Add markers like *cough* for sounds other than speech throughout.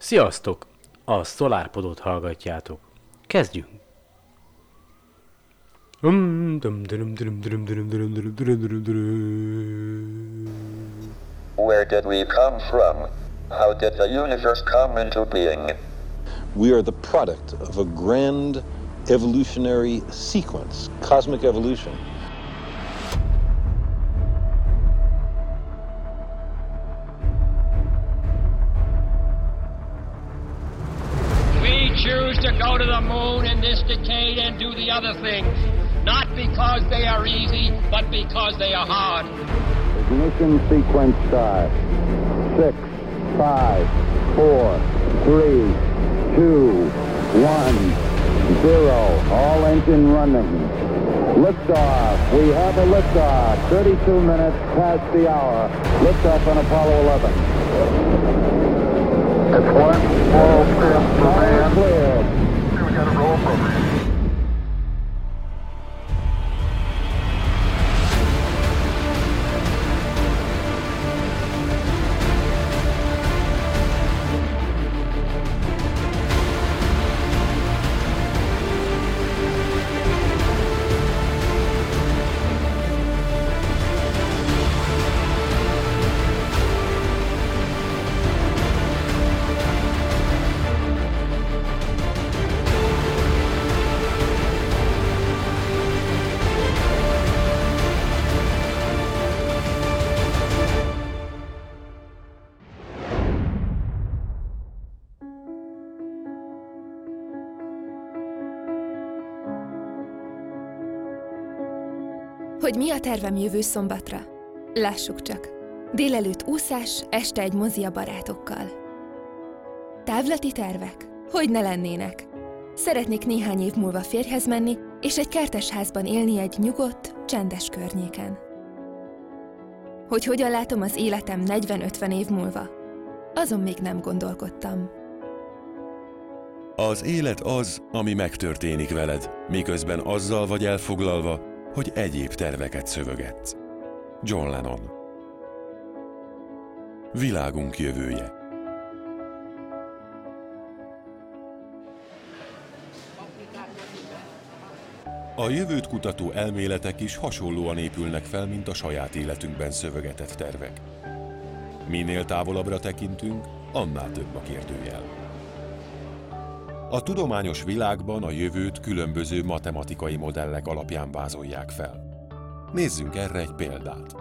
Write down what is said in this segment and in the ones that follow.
Sziasztok! A SolarPodot hallgatjátok. Kezdjünk! Where did we come from? How did the universe come into being? We are the product of a grand evolutionary sequence, cosmic evolution. Ignition sequence start. Six, five, four, three, two, one, zero. All engine running. Liftoff. We have a liftoff. 32 minutes past the hour. Liftoff on Apollo 11. It's one small step for man. clear. We got a roll program. Hogy mi a tervem jövő szombatra? Lássuk csak. Délelőtt úszás, este egy mozi a barátokkal. Távlati tervek? Hogy ne lennének? Szeretnék néhány év múlva férjhez menni, és egy kertesházban élni egy nyugodt, csendes környéken. Hogy hogyan látom az életem 40-50 év múlva? Azon még nem gondolkodtam. Az élet az, ami megtörténik veled, miközben azzal vagy elfoglalva, hogy egyéb terveket szövögetsz. John Lennon Világunk jövője A jövőt kutató elméletek is hasonlóan épülnek fel, mint a saját életünkben szövögetett tervek. Minél távolabbra tekintünk, annál több a kérdőjel. A tudományos világban a jövőt különböző matematikai modellek alapján vázolják fel. Nézzünk erre egy példát.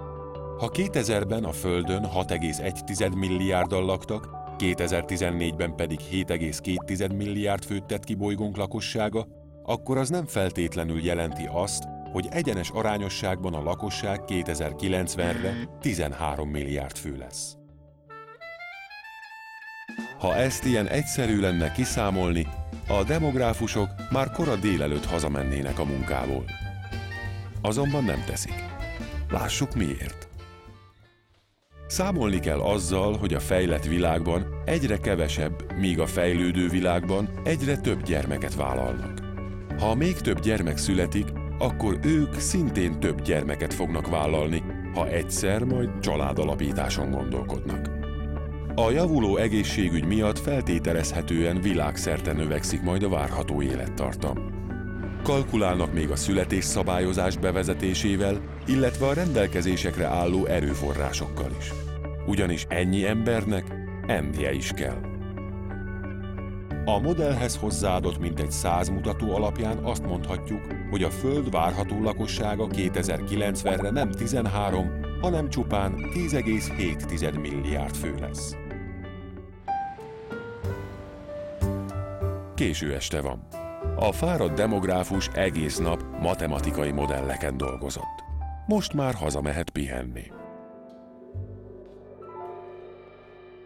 Ha 2000-ben a Földön 6,1 milliárdan laktak, 2014-ben pedig 7,2 milliárd főt tett ki bolygónk lakossága, akkor az nem feltétlenül jelenti azt, hogy egyenes arányosságban a lakosság 2090-re 13 milliárd fő lesz. Ha ezt ilyen egyszerű lenne kiszámolni, a demográfusok már kora délelőtt hazamennének a munkából. Azonban nem teszik. Lássuk miért. Számolni kell azzal, hogy a fejlett világban egyre kevesebb, míg a fejlődő világban egyre több gyermeket vállalnak. Ha még több gyermek születik, akkor ők szintén több gyermeket fognak vállalni, ha egyszer majd családalapításon gondolkodnak. A javuló egészségügy miatt feltételezhetően világszerte növekszik majd a várható élettartam. Kalkulálnak még a születésszabályozás bevezetésével, illetve a rendelkezésekre álló erőforrásokkal is. Ugyanis ennyi embernek ennie is kell. A modellhez hozzáadott mintegy száz mutató alapján azt mondhatjuk, hogy a Föld várható lakossága 2090-re nem 13, hanem csupán 10,7 milliárd fő lesz. Késő este van. A fáradt demográfus egész nap matematikai modelleken dolgozott. Most már hazamehet pihenni.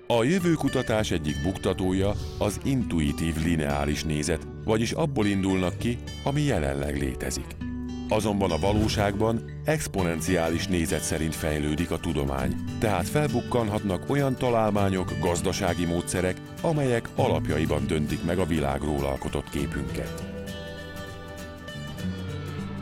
A jövőkutatás egyik buktatója az intuitív lineáris nézet, vagyis abból indulnak ki, ami jelenleg létezik. Azonban a valóságban exponenciális nézet szerint fejlődik a tudomány, tehát felbukkanhatnak olyan találmányok, gazdasági módszerek, amelyek alapjaiban döntik meg a világról alkotott képünket.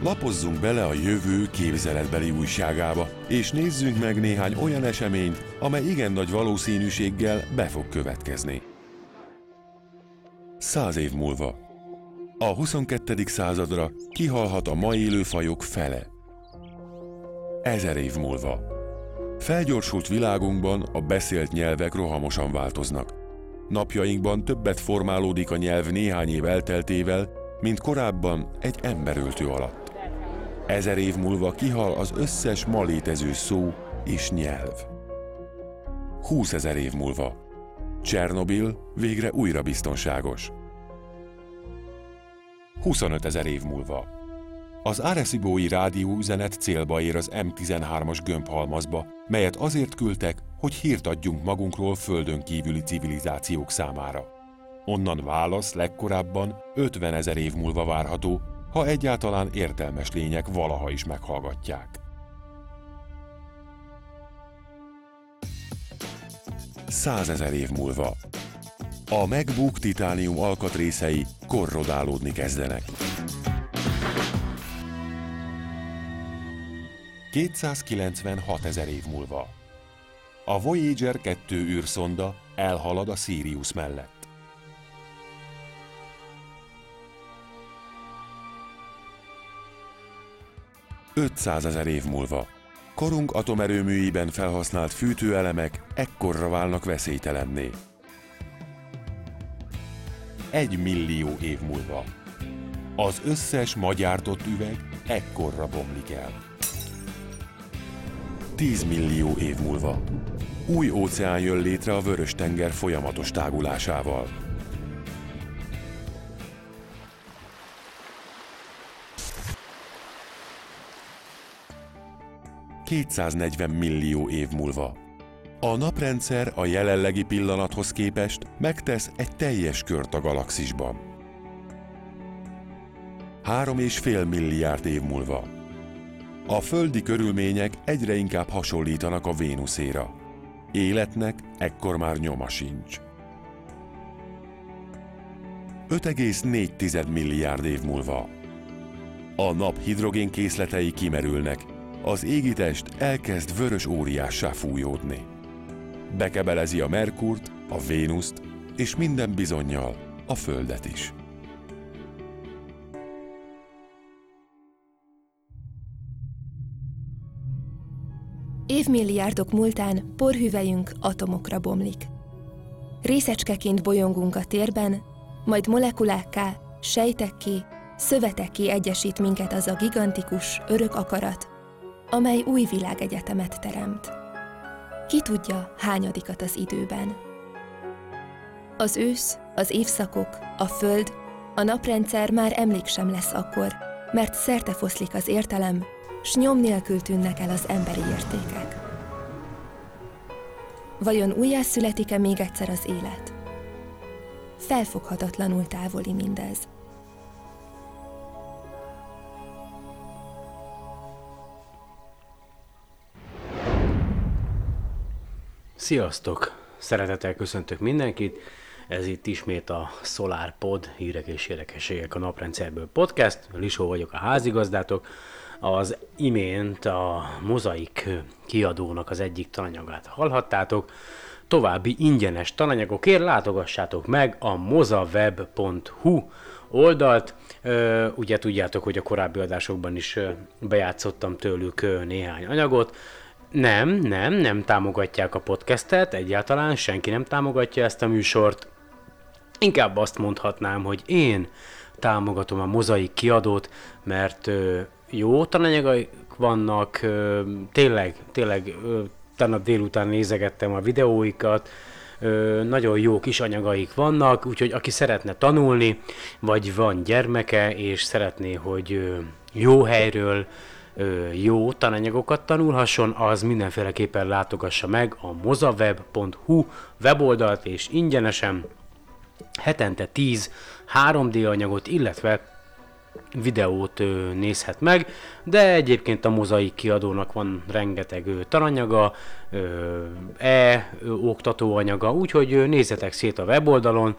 Lapozzunk bele a jövő képzeletbeli újságába, és nézzünk meg néhány olyan eseményt, amely igen nagy valószínűséggel be fog következni. Száz év múlva. A 22. századra kihalhat a mai élő fajok fele. Ezer év múlva. Felgyorsult világunkban a beszélt nyelvek rohamosan változnak. Napjainkban többet formálódik a nyelv néhány év elteltével, mint korábban egy emberöltő alatt. Ezer év múlva kihal az összes ma létező szó és nyelv. Húszezer év múlva. Csernobil végre újra biztonságos. 25 ezer év múlva. Az Arecibo-i rádióüzenet célba ér az M13-as gömbhalmazba, melyet azért küldtek, hogy hírt adjunk magunkról földön kívüli civilizációk számára. Onnan válasz legkorábban 50 ezer év múlva várható, ha egyáltalán értelmes lények valaha is meghallgatják. Százezer év múlva. A MacBook titánium alkatrészei korrodálódni kezdenek. 296 ezer év múlva. A Voyager 2 űrszonda elhalad a Sirius mellett. ezer év múlva. Korunk atomerőműiben felhasznált fűtőelemek ekkorra válnak veszélytelenné. Egy millió év múlva. Az összes ma gyártott üveg ekkorra bomlik el. 10 millió év múlva. Új óceán jön létre a Vörös-tenger folyamatos tágulásával. ...240 millió év múlva. A naprendszer a jelenlegi pillanathoz képest megtesz egy teljes kört a galaxisban. Három és fél milliárd év múlva. A földi körülmények egyre inkább hasonlítanak a Vénuszéra. Életnek ekkor már nyoma sincs. 5,4 milliárd év múlva. A nap hidrogén készletei kimerülnek, az égitest elkezd vörös óriássá fújódni. Bekebelezi a Merkurt, a Vénuszt és minden bizonyal a Földet is. Évmilliárdok múltán porhüvelyünk atomokra bomlik. Részecskeként bolyongunk a térben, majd molekulákká, sejtekké, szövetekké egyesít minket az a gigantikus, örök akarat, amely új világegyetemet teremt. Ki tudja, hányadikat az időben. Az ősz, az évszakok, a föld, a naprendszer már emlék sem lesz akkor, mert szerte foszlik az értelem, s nyom nélkül tűnnek el az emberi értékek. Vajon újjászületik-e még egyszer az élet? Felfoghatatlanul távoli mindez. Sziasztok! Szeretettel köszöntök mindenkit! Ez itt ismét a Solar Pod, hírek és érdekességek a naprendszerből podcast. Lisó vagyok a házigazdátok. Az imént a Mozaik kiadónak az egyik tananyagát hallhattátok. További ingyenes tananyagokért látogassátok meg a mozaweb.hu oldalt. Ugye tudjátok, hogy a korábbi adásokban is bejátszottam tőlük néhány anyagot. Nem, nem, nem támogatják a podcastet, egyáltalán senki nem támogatja ezt a műsort. Inkább azt mondhatnám, hogy én támogatom a mozaik kiadót, mert jó tananyagaik vannak, tényleg, tényleg tegnap délután nézegettem a videóikat, nagyon jó kis anyagaik vannak, úgyhogy aki szeretne tanulni, vagy van gyermeke, és szeretné, hogy jó helyről jó tananyagokat tanulhasson, az mindenféleképpen látogassa meg a mozaweb.hu weboldalt, és ingyenesen hetente 10 3D anyagot, illetve videót nézhet meg, de egyébként a mozaik kiadónak van rengeteg ö, e-oktatóanyaga, úgyhogy nézzetek szét a weboldalon,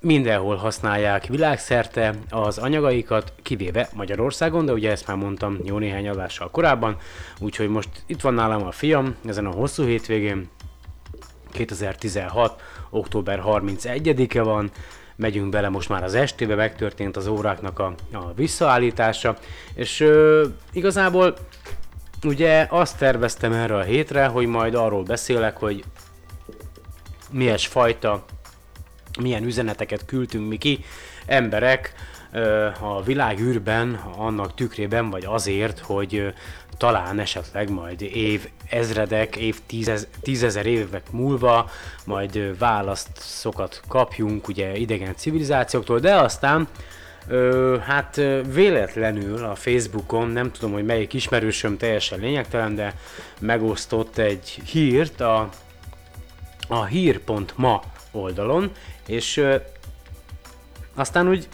mindenhol használják világszerte az anyagaikat, kivéve Magyarországon, de ugye ezt már mondtam jó néhány adással korábban, úgyhogy most itt van nálam a fiam ezen a hosszú hétvégén, 2016. október 31-e van, megyünk bele most már az estébe, megtörtént az óráknak a, a visszaállítása, és ö, igazából ugye azt terveztem erre a hétre, hogy majd arról beszélek, hogy milyen fajta, milyen üzeneteket küldtünk mi ki, emberek a világűrben, annak tükrében, vagy azért, hogy talán esetleg majd év ezredek, év tízez, tízezer évek múlva majd ö, válaszokat kapjunk ugye idegen civilizációktól, de aztán hát véletlenül a Facebookon, nem tudom, hogy melyik ismerősöm teljesen lényegtelen, de megosztott egy hírt a, a hír.ma oldalon, és ö, aztán úgy,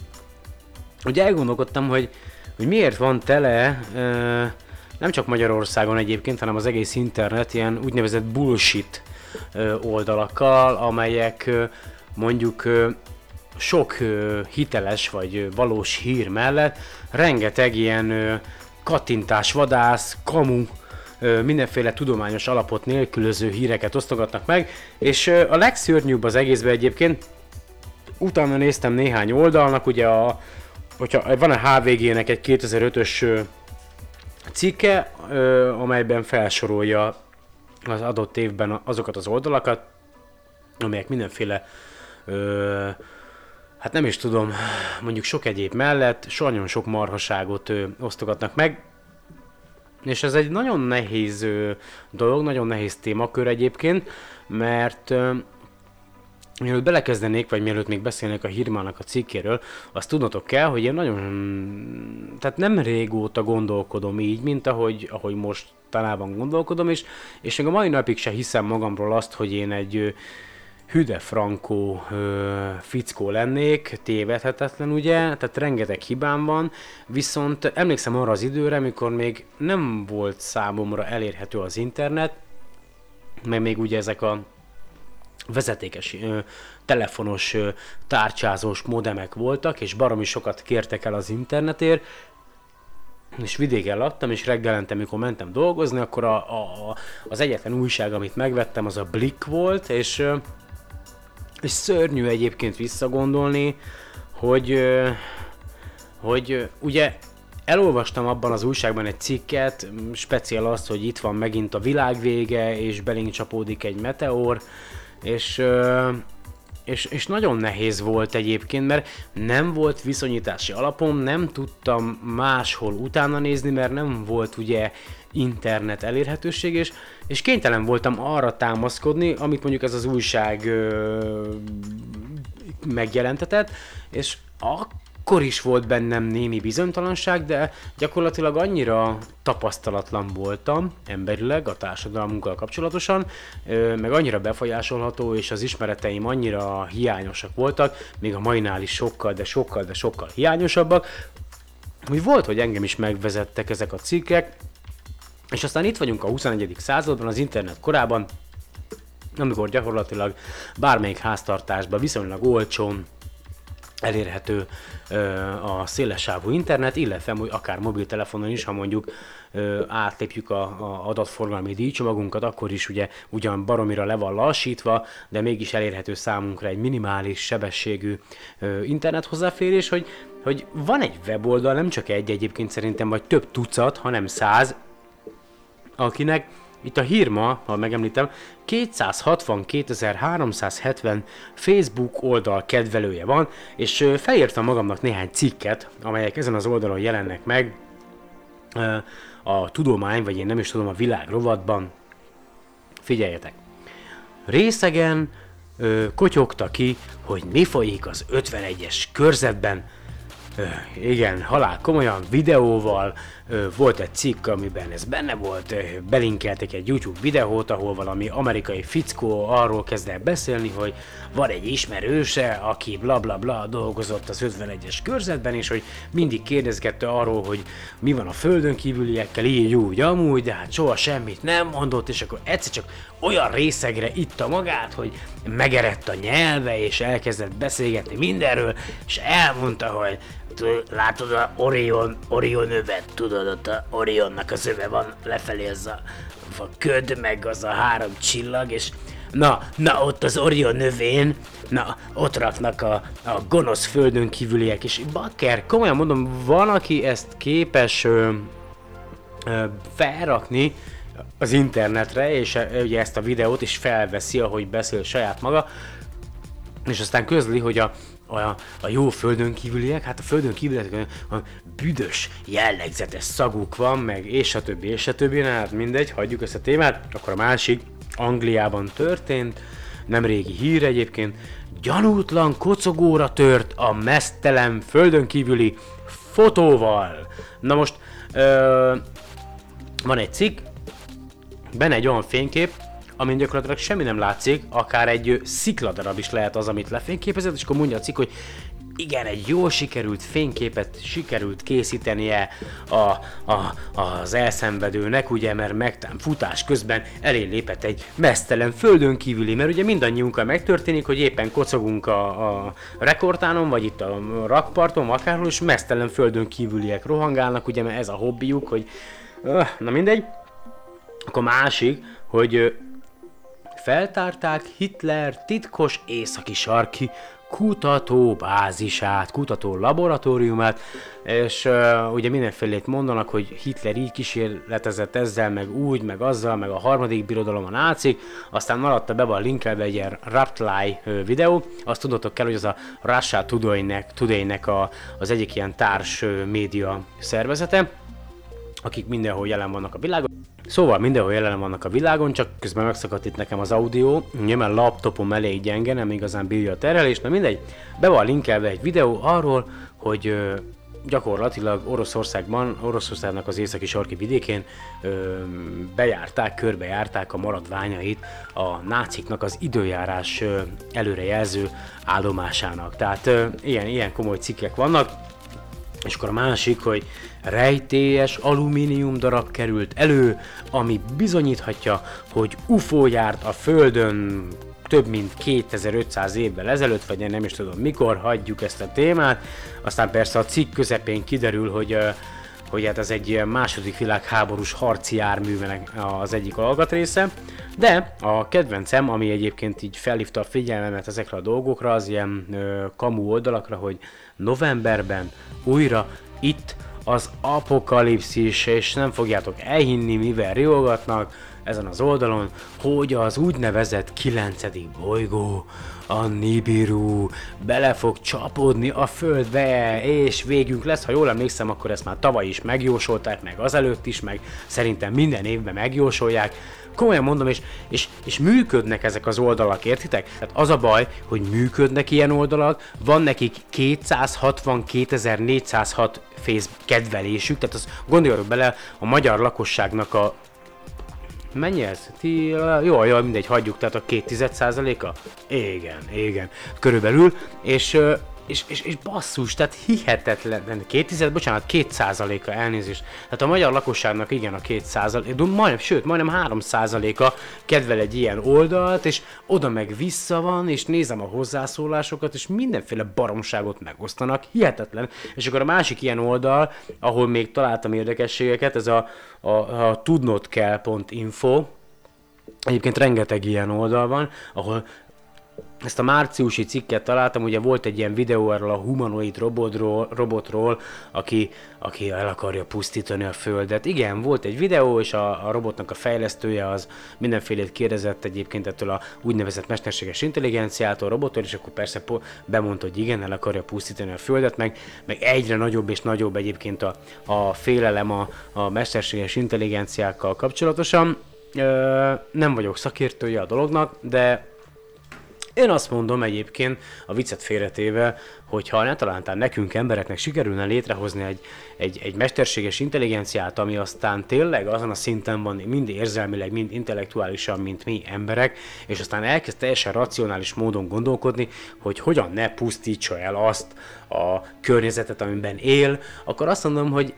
úgy elgondolkodtam, hogy, hogy miért van tele, ö, nem csak Magyarországon egyébként, hanem az egész internet ilyen úgynevezett bullshit ö, oldalakkal, amelyek ö, mondjuk ö, sok ö, hiteles vagy ö, valós hír mellett rengeteg ilyen ö, kattintás, vadász, kamu, mindenféle tudományos alapot nélkülöző híreket osztogatnak meg, és a legszörnyűbb az egészben egyébként, utána néztem néhány oldalnak, ugye a, hogyha van a HVG-nek egy 2005-ös ö, cikke, amelyben felsorolja az adott évben azokat az oldalakat, amelyek mindenféle ö, hát nem is tudom, mondjuk sok egyéb mellett nagyon sok marhaságot ö, osztogatnak meg, és ez egy nagyon nehéz dolog, nagyon nehéz témakör egyébként, mert mielőtt belekezdenék, vagy mielőtt még beszélnék a Hírmának a cikkéről, azt tudnotok kell, hogy én nagyon, tehát nem régóta gondolkodom így, mint ahogy, ahogy most talában gondolkodom, és, és még a mai napig se hiszem magamról azt, hogy én egy hüde frankó ö, fickó lennék, tévedhetetlen ugye, tehát rengeteg hibám van, viszont emlékszem arra az időre, amikor még nem volt számomra elérhető az internet, meg még ugye ezek a vezetékes ö, telefonos ö, tárcsázós modemek voltak, és baromi sokat kértek el az internetért, és vidéken laktam, és reggelente, amikor mentem dolgozni, akkor a, a, az egyetlen újság, amit megvettem, az a Blick volt, és ö, és szörnyű egyébként visszagondolni, hogy, hogy ugye elolvastam abban az újságban egy cikket, speciál azt, hogy itt van megint a világ vége, és belénk csapódik egy meteor, és, és, és nagyon nehéz volt egyébként, mert nem volt viszonyítási alapom, nem tudtam máshol utána nézni, mert nem volt ugye internet elérhetőség, és, és kénytelen voltam arra támaszkodni, amit mondjuk ez az újság ö, megjelentetett, és akkor is volt bennem némi bizonytalanság, de gyakorlatilag annyira tapasztalatlan voltam emberileg a társadalmunkkal kapcsolatosan, ö, meg annyira befolyásolható, és az ismereteim annyira hiányosak voltak, még a mainál is sokkal, de sokkal, de sokkal hiányosabbak, hogy volt, hogy engem is megvezettek ezek a cikkek, és aztán itt vagyunk a 21. században, az internet korában, amikor gyakorlatilag bármelyik háztartásban viszonylag olcsón elérhető ö, a szélessávú internet, illetve akár mobiltelefonon is, ha mondjuk ö, átlépjük a, a adatforgalmi díjcsomagunkat, akkor is ugye ugyan baromira le van lassítva, de mégis elérhető számunkra egy minimális sebességű ö, internet hozzáférés, hogy, hogy van egy weboldal, nem csak egy egyébként szerintem, vagy több tucat, hanem száz, akinek itt a hírma, ha megemlítem, 262.370 Facebook oldal kedvelője van, és felírtam magamnak néhány cikket, amelyek ezen az oldalon jelennek meg a tudomány, vagy én nem is tudom, a világ rovatban. Figyeljetek! Részegen ö, kotyogta ki, hogy mi folyik az 51-es körzetben, igen, halál komolyan videóval, volt egy cikk, amiben ez benne volt, belinkeltek egy YouTube videót, ahol valami amerikai fickó arról kezd el beszélni, hogy van egy ismerőse, aki bla bla bla dolgozott az 51-es körzetben, és hogy mindig kérdezgette arról, hogy mi van a földön kívüliekkel, így úgy, amúgy, de hát soha semmit nem mondott, és akkor egyszer csak olyan részegre itta magát, hogy megerett a nyelve, és elkezdett beszélgetni mindenről, és elmondta, hogy látod a Orion, Orion övet, tudod, ott a Orionnak az öve van lefelé az a, a köd, meg az a három csillag, és Na, na ott az Orion növén, na ott raknak a, a gonosz földön kívüliek, és bakker, komolyan mondom, van, aki ezt képes ö, ö, felrakni az internetre, és ö, ugye ezt a videót is felveszi, ahogy beszél saját maga, és aztán közli, hogy a, a, a jó földön kívüliek, hát a földön kívüliek a büdös, jellegzetes szaguk van, meg és a többi, és a többi, na, hát mindegy, hagyjuk ezt a témát, akkor a másik, Angliában történt, nem régi hír egyébként, gyanútlan kocogóra tört a mesztelen földön kívüli fotóval. Na most, ö, van egy cikk, benne egy olyan fénykép, amin gyakorlatilag semmi nem látszik, akár egy szikladarab is lehet az, amit lefényképezett, és akkor mondja a cikk, hogy igen, egy jól sikerült fényképet sikerült készítenie a, a, az elszenvedőnek, ugye, mert megtám futás közben elé lépett egy mesztelen földön kívüli, mert ugye mindannyiunkkal megtörténik, hogy éppen kocogunk a, a rekordtánon, vagy itt a rakparton, akárhol, és mesztelen földön kívüliek rohangálnak, ugye, mert ez a hobbiuk, hogy öh, na mindegy. Akkor másik, hogy feltárták Hitler titkos északi sarki kutatóbázisát, kutató laboratóriumát, és uh, ugye mindenfélét mondanak, hogy Hitler így kísérletezett ezzel, meg úgy, meg azzal, meg a harmadik birodalom a nácik, aztán alatta be van linkelve egy ilyen Raptly videó, azt tudnotok kell, hogy az a Russia Today-nek, Today-nek a, az egyik ilyen társ média szervezete, akik mindenhol jelen vannak a világon. Szóval mindenhol jelen vannak a világon, csak közben megszakadt itt nekem az audio, nyilván laptopom elég gyenge, nem igazán bírja a terhelést, na mindegy, be van linkelve egy videó arról, hogy ö, gyakorlatilag Oroszországban, Oroszországnak az északi sarki vidékén ö, bejárták, körbejárták a maradványait a náciknak az időjárás ö, előrejelző állomásának. Tehát ö, ilyen, ilyen komoly cikkek vannak, és akkor a másik, hogy rejtélyes alumínium darab került elő, ami bizonyíthatja, hogy UFO járt a Földön több mint 2500 évvel ezelőtt, vagy én nem is tudom mikor, hagyjuk ezt a témát. Aztán persze a cikk közepén kiderül, hogy hogy hát ez egy második világháborús harci járművenek az egyik alkatrésze, de a kedvencem, ami egyébként így felhívta a figyelmemet ezekre a dolgokra, az ilyen ö, kamu oldalakra, hogy novemberben újra itt az apokalipszis, és nem fogjátok elhinni, mivel riogatnak ezen az oldalon, hogy az úgynevezett kilencedik bolygó, a Nibiru bele fog csapódni a földbe, és végünk lesz, ha jól emlékszem, akkor ezt már tavaly is megjósolták, meg azelőtt is, meg szerintem minden évben megjósolják. Komolyan mondom, és, és, és működnek ezek az oldalak, értitek? Tehát az a baj, hogy működnek ilyen oldalak, van nekik 262.406 face kedvelésük, tehát az gondoljatok bele a magyar lakosságnak a Mennyi ez? Ti, jó, jó, mindegy, hagyjuk, tehát a két tized százaléka? Igen, igen, körülbelül, és, ö, és, és, és basszus, tehát hihetetlen, két tized, bocsánat, két százaléka elnézést. Tehát a magyar lakosságnak igen a két százalék, de majdnem, sőt, majdnem három százaléka kedvel egy ilyen oldalt, és oda meg vissza van, és nézem a hozzászólásokat, és mindenféle baromságot megosztanak, hihetetlen. És akkor a másik ilyen oldal, ahol még találtam érdekességeket, ez a, a, a tudnotkell.info, Egyébként rengeteg ilyen oldal van, ahol ezt a márciusi cikket találtam, ugye volt egy ilyen videó erről a humanoid robotról, robotról aki, aki el akarja pusztítani a Földet. Igen, volt egy videó, és a, a robotnak a fejlesztője az mindenfélét kérdezett egyébként ettől a úgynevezett mesterséges intelligenciától, robottól, és akkor persze bemondta, hogy igen, el akarja pusztítani a Földet, meg, meg egyre nagyobb és nagyobb egyébként a, a félelem a, a mesterséges intelligenciákkal kapcsolatosan. Ö, nem vagyok szakértője a dolognak, de én azt mondom egyébként, a viccet félretéve, hogy ha ne talántán nekünk embereknek sikerülne létrehozni egy, egy, egy mesterséges intelligenciát, ami aztán tényleg azon a szinten van, mind érzelmileg, mind intellektuálisan, mint mi emberek, és aztán elkezd teljesen racionális módon gondolkodni, hogy hogyan ne pusztítsa el azt a környezetet, amiben él, akkor azt mondom, hogy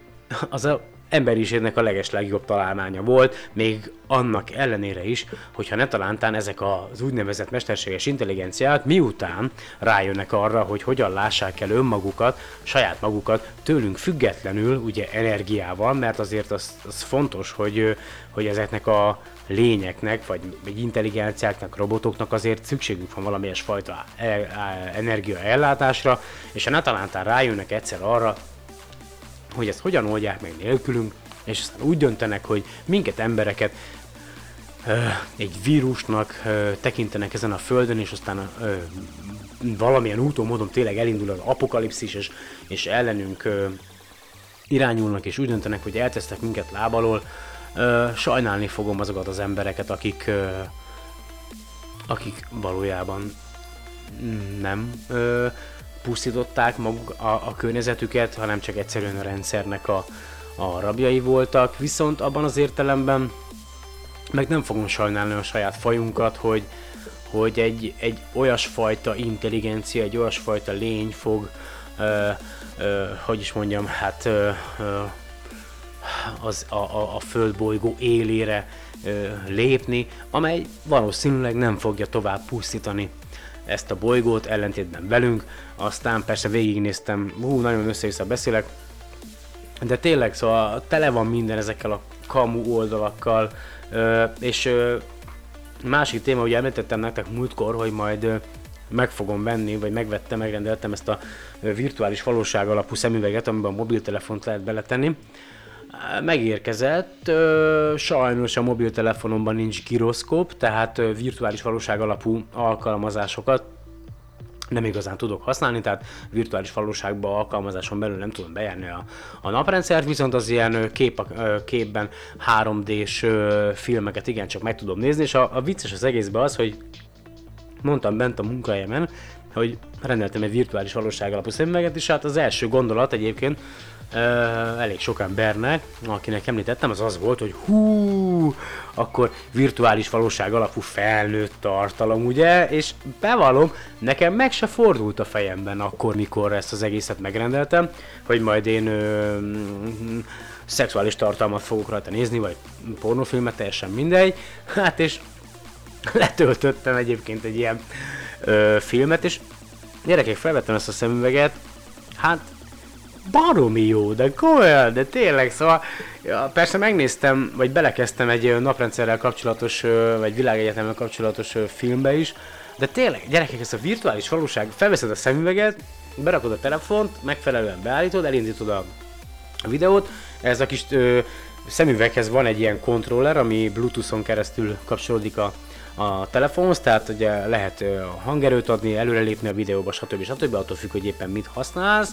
az a emberiségnek a legeslegjobb találmánya volt, még annak ellenére is, hogyha ne talántán ezek az úgynevezett mesterséges intelligenciák miután rájönnek arra, hogy hogyan lássák el önmagukat, saját magukat tőlünk függetlenül, ugye energiával, mert azért az, az fontos, hogy, hogy ezeknek a lényeknek, vagy egy intelligenciáknak, robotoknak azért szükségük van valamilyen fajta e- e- energiaellátásra, és ha ne talántán rájönnek egyszer arra, hogy ezt hogyan oldják meg nélkülünk, és aztán úgy döntenek, hogy minket embereket egy vírusnak tekintenek ezen a földön, és aztán valamilyen úton, módon tényleg elindul az apokalipszis, és, és ellenünk irányulnak, és úgy döntenek, hogy eltesztek minket lábalól, sajnálni fogom azokat az embereket, akik, akik valójában nem pusztították maguk a, a környezetüket, hanem csak egyszerűen a rendszernek a, a rabjai voltak, viszont abban az értelemben meg nem fogom sajnálni a saját fajunkat, hogy, hogy egy, egy olyasfajta intelligencia, egy olyasfajta lény fog, ö, ö, hogy is mondjam, hát ö, ö, az, a, a, a földbolygó élére ö, lépni, amely valószínűleg nem fogja tovább pusztítani ezt a bolygót, ellentétben velünk. Aztán persze végignéztem, hú, nagyon össze beszélek, de tényleg, szóval tele van minden ezekkel a kamu oldalakkal, és másik téma, ugye említettem nektek múltkor, hogy majd meg fogom venni, vagy megvettem, megrendeltem ezt a virtuális valóság alapú szemüveget, amiben a mobiltelefont lehet beletenni. Megérkezett, sajnos a mobiltelefonomban nincs gyroszkóp, tehát virtuális valóság alapú alkalmazásokat nem igazán tudok használni, tehát virtuális valóságban alkalmazáson belül nem tudom bejárni a, a naprendszert, viszont az ilyen kép, képben 3D-s filmeket igencsak meg tudom nézni, és a, a vicces az egészben az, hogy mondtam bent a munkahelyemen, hogy rendeltem egy virtuális valóság alapú szemüveget, és hát az első gondolat egyébként elég sok embernek, akinek említettem, az az volt, hogy hú, akkor virtuális valóság alapú felnőtt tartalom, ugye? És bevallom, nekem meg se fordult a fejemben akkor, mikor ezt az egészet megrendeltem, hogy majd én ö, szexuális tartalmat fogok rajta nézni, vagy pornófilmet, teljesen mindegy. Hát és letöltöttem egyébként egy ilyen ö, filmet, és gyerekek, felvettem ezt a szemüveget, hát baromi jó, de komolyan, de tényleg, szóval ja, persze megnéztem, vagy belekezdtem egy naprendszerrel kapcsolatos, vagy világegyetemmel kapcsolatos filmbe is, de tényleg, gyerekek, ez a virtuális valóság, felveszed a szemüveget, berakod a telefont, megfelelően beállítod, elindítod a videót, ez a kis ö, szemüveghez van egy ilyen kontroller, ami Bluetooth-on keresztül kapcsolódik a, a telefonhoz, tehát ugye lehet hangerőt adni, előrelépni a videóba, stb. stb. attól függ, hogy éppen mit használsz.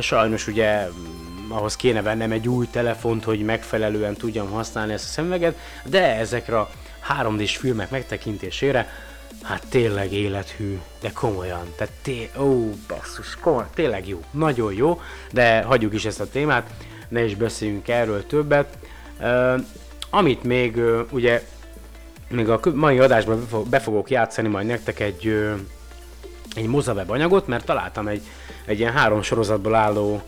Sajnos ugye mm, ahhoz kéne vennem egy új telefont, hogy megfelelően tudjam használni ezt a szemüveget, de ezekre a 3D-s filmek megtekintésére hát tényleg élethű, de komolyan, tehát té- ó, basszus, komolyan, tényleg jó, nagyon jó, de hagyjuk is ezt a témát, ne is beszéljünk erről többet. Uh, amit még uh, ugye még a mai adásban be fogok játszani majd nektek egy, uh, egy mozaweb anyagot, mert találtam egy egy ilyen három sorozatból álló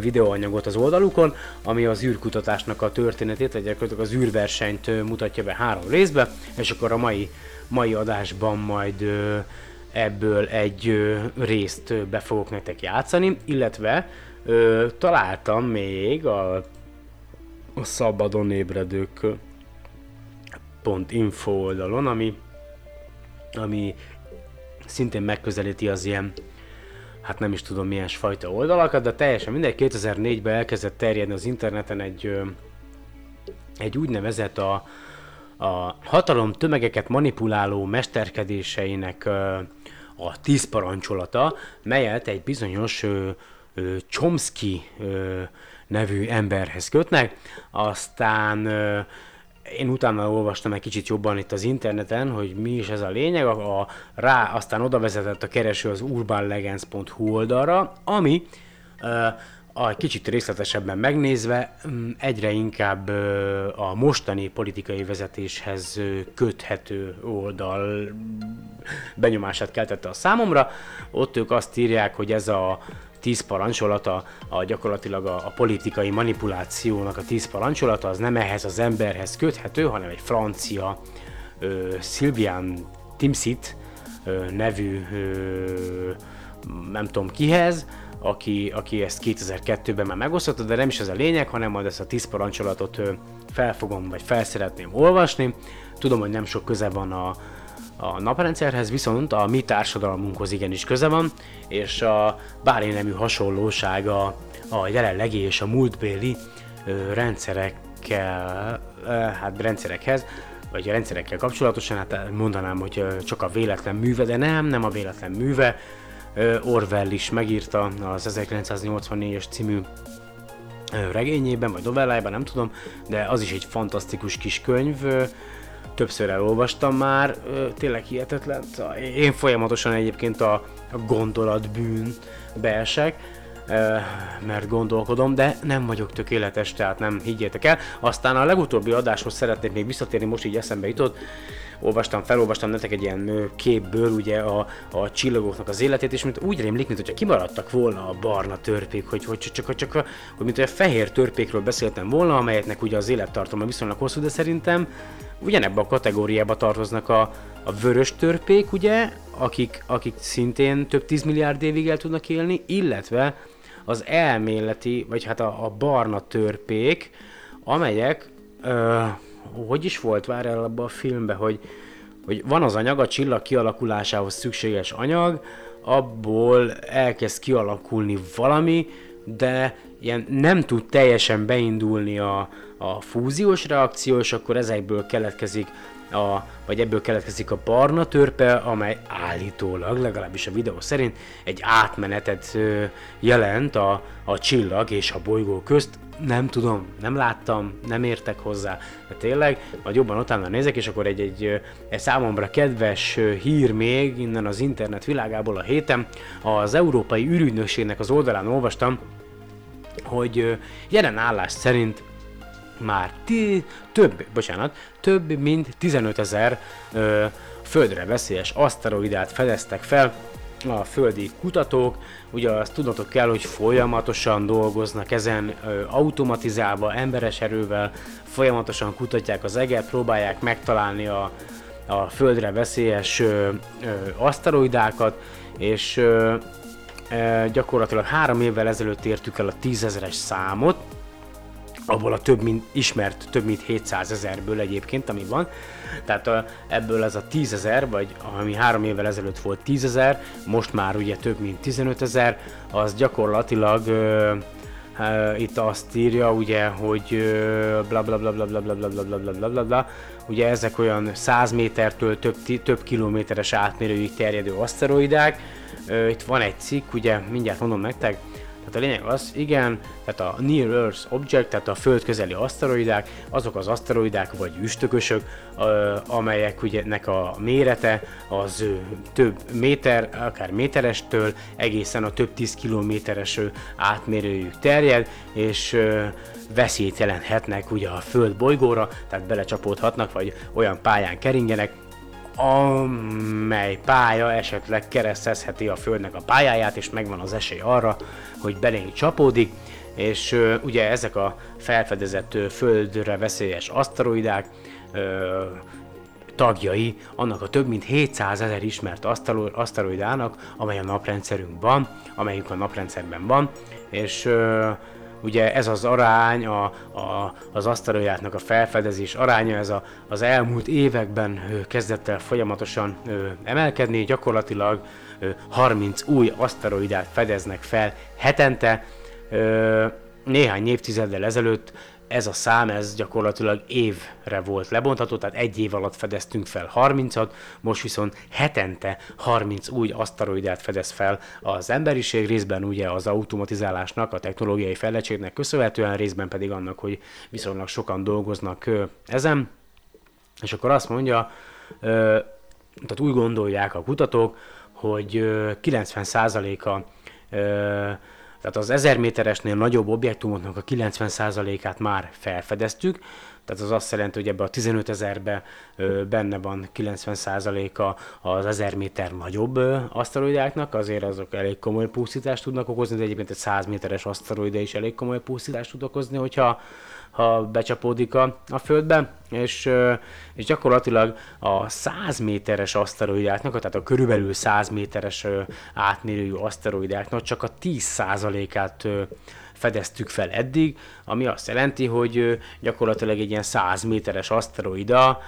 videóanyagot az oldalukon, ami az űrkutatásnak a történetét, vagy az űrversenyt mutatja be három részbe, és akkor a mai, mai adásban majd ebből egy részt be fogok nektek játszani, illetve találtam még a, a szabadon ébredők oldalon, ami, ami szintén megközelíti az ilyen hát nem is tudom milyen fajta oldalakat, de teljesen mindegy, 2004-ben elkezdett terjedni az interneten egy, egy úgynevezett a, a hatalom tömegeket manipuláló mesterkedéseinek a tíz parancsolata, melyet egy bizonyos Chomsky nevű emberhez kötnek, aztán én utána olvastam egy kicsit jobban itt az interneten, hogy mi is ez a lényeg, a, a, rá aztán oda vezetett a kereső az urbanlegends.hu oldalra, ami uh, a kicsit részletesebben megnézve, egyre inkább a mostani politikai vezetéshez köthető oldal benyomását keltette a számomra. Ott ők azt írják, hogy ez a tíz parancsolata, a gyakorlatilag a, a politikai manipulációnak a tíz parancsolata, az nem ehhez az emberhez köthető, hanem egy francia ö, Sylvian Timsit ö, nevű ö, nem tudom kihez, aki, aki ezt 2002-ben már megosztotta, de nem is ez a lényeg, hanem majd ezt a tíz parancsolatot ö, felfogom, vagy felszeretném olvasni. Tudom, hogy nem sok köze van a, a naprendszerhez, viszont a mi társadalmunkhoz igenis köze van, és a bármi nemű hasonlóság a, jelenlegi és a múltbéli rendszerekkel, hát rendszerekhez, vagy a rendszerekkel kapcsolatosan, hát mondanám, hogy csak a véletlen műve, de nem, nem a véletlen műve. Orwell is megírta az 1984-es című regényében, vagy novellájában, nem tudom, de az is egy fantasztikus kis könyv, többször elolvastam már, tényleg hihetetlen. Szóval Én folyamatosan egyébként a, gondolatbűn beesek, mert gondolkodom, de nem vagyok tökéletes, tehát nem higgyétek el. Aztán a legutóbbi adáshoz szeretnék még visszatérni, most így eszembe jutott, olvastam, felolvastam nektek egy ilyen képből ugye a, a csillagoknak az életét, és mint úgy rémlik, mint hogyha kimaradtak volna a barna törpék, hogy, hogy csak, csak, csak hogy mint hogy a fehér törpékről beszéltem volna, amelyeknek ugye az élettartama viszonylag hosszú, de szerintem ugyanebbe a kategóriába tartoznak a, a vörös törpék, ugye, akik, akik szintén több 10 milliárd évig el tudnak élni, illetve az elméleti, vagy hát a, a barna törpék, amelyek, ö, hogy is volt, vár el abban a filmben, hogy, hogy van az anyag, a csillag kialakulásához szükséges anyag, abból elkezd kialakulni valami, de ilyen nem tud teljesen beindulni a, a fúziós reakció, és akkor ezekből keletkezik a, vagy ebből keletkezik a barna törpe, amely állítólag, legalábbis a videó szerint, egy átmenetet ö, jelent a, a csillag és a bolygó közt. Nem tudom, nem láttam, nem értek hozzá, de tényleg, majd jobban utána nézek, és akkor egy, egy, egy számomra kedves hír még innen az internet világából a héten, az Európai űrügynökségnek az oldalán olvastam, hogy jelen állás szerint már ti, több, bocsánat, több mint 15 ezer földre veszélyes aszteroidát fedeztek fel a földi kutatók. Ugye azt tudnotok kell, hogy folyamatosan dolgoznak ezen, ö, automatizálva, emberes erővel, folyamatosan kutatják az eget, próbálják megtalálni a, a földre veszélyes ö, ö, aszteroidákat, és ö, ö, gyakorlatilag három évvel ezelőtt értük el a tízezeres számot, abból a több mint ismert több mint 700 ezerből egyébként, ami van. Tehát a, ebből ez a 10 ezer, vagy ami három évvel ezelőtt volt 10 ezer, most már ugye több mint 15 ezer, az gyakorlatilag ö, ö, itt azt írja ugye, hogy bla bla bla bla bla bla bla bla bla bla bla bla bla ugye ezek olyan 100 métertől több, több kilométeres átmérőig terjedő aszteroidák. Itt van egy cikk, ugye mindjárt mondom nektek, tehát a lényeg az, igen, tehát a Near Earth Object, tehát a föld közeli aszteroidák, azok az aszteroidák vagy üstökösök, amelyek ugye nek a mérete az több méter, akár méterestől egészen a több tíz kilométeres átmérőjük terjed, és veszélyt jelenthetnek ugye a föld bolygóra, tehát belecsapódhatnak, vagy olyan pályán keringenek, amely pálya esetleg keresztezheti a Földnek a pályáját, és megvan az esély arra, hogy belénk csapódik, és ugye ezek a felfedezett Földre veszélyes aszteroidák ö, tagjai annak a több mint 700 ezer ismert aszteroidának, amely a naprendszerünkben, amelyik a naprendszerben van, és ugye ez az arány, a, a, az aszteroidátnak a felfedezés aránya, ez a, az elmúlt években kezdett el folyamatosan ö, emelkedni, gyakorlatilag ö, 30 új aszteroidát fedeznek fel hetente, ö, néhány évtizeddel ezelőtt ez a szám, ez gyakorlatilag évre volt lebontható, tehát egy év alatt fedeztünk fel 30-at, most viszont hetente 30 új aszteroidát fedez fel az emberiség, részben ugye az automatizálásnak, a technológiai fejlettségnek köszönhetően, részben pedig annak, hogy viszonylag sokan dolgoznak ezen. És akkor azt mondja, tehát úgy gondolják a kutatók, hogy ö, 90%-a ö, Tehát az 1000 méteresnél nagyobb objektumoknak a 90%-át már felfedeztük, tehát az azt jelenti, hogy ebbe a 15 ezerbe benne van 90%-a az 1000 méter nagyobb aszteroidáknak, azért azok elég komoly pusztítást tudnak okozni, de egyébként egy 100 méteres aszteroida is elég komoly pusztítást tud okozni, hogyha ha becsapódik a, a földbe, és, és gyakorlatilag a 100 méteres aszteroidáknak, tehát a körülbelül 100 méteres átmérőjű aszteroidáknak csak a 10%-át ö, fedeztük fel eddig, ami azt jelenti, hogy gyakorlatilag egy ilyen 100 méteres aszteroida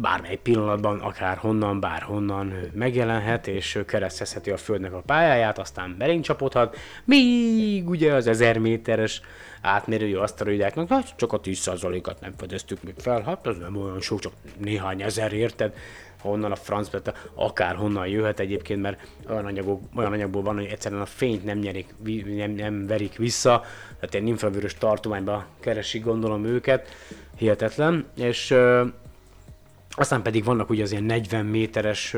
bármely pillanatban, akár honnan, bárhonnan megjelenhet, és keresztezheti a Földnek a pályáját, aztán belénk csapódhat, míg ugye az 1000 méteres átmérőjű aszteroidáknak, hát csak a 10%-at nem fedeztük még fel, hát az nem olyan sok, csak néhány ezer, érted? honnan a francba, akár honnan jöhet egyébként, mert olyan, anyagok, olyan anyagból van, hogy egyszerűen a fényt nem, nyerik, nem, nem verik vissza, tehát egy infravörös tartományba keresik gondolom őket, hihetetlen, és aztán pedig vannak ugye az ilyen 40 méteres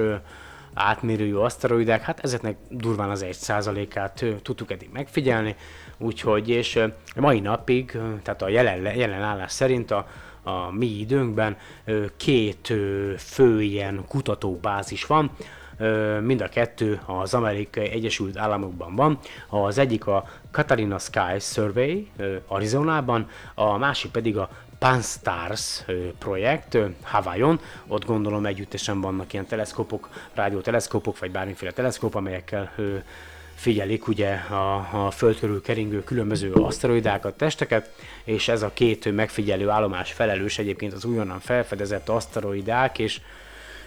átmérőjű aszteroidák, hát ezeknek durván az 1%-át ö, tudtuk eddig megfigyelni, úgyhogy, és mai napig, tehát a jelen, jelen állás szerint a, a mi időnkben két fő ilyen kutatóbázis van, mind a kettő az Amerikai Egyesült Államokban van. Az egyik a Catalina Sky Survey Arizonában, a másik pedig a Pan-STARRS ö, projekt Hawaiion. Ott gondolom együttesen vannak ilyen teleszkópok, rádióteleszkópok, vagy bármiféle teleszkóp, amelyekkel figyelik ugye a, a föld körül keringő különböző aszteroidákat, testeket, és ez a két megfigyelő állomás felelős egyébként az újonnan felfedezett aszteroidák és,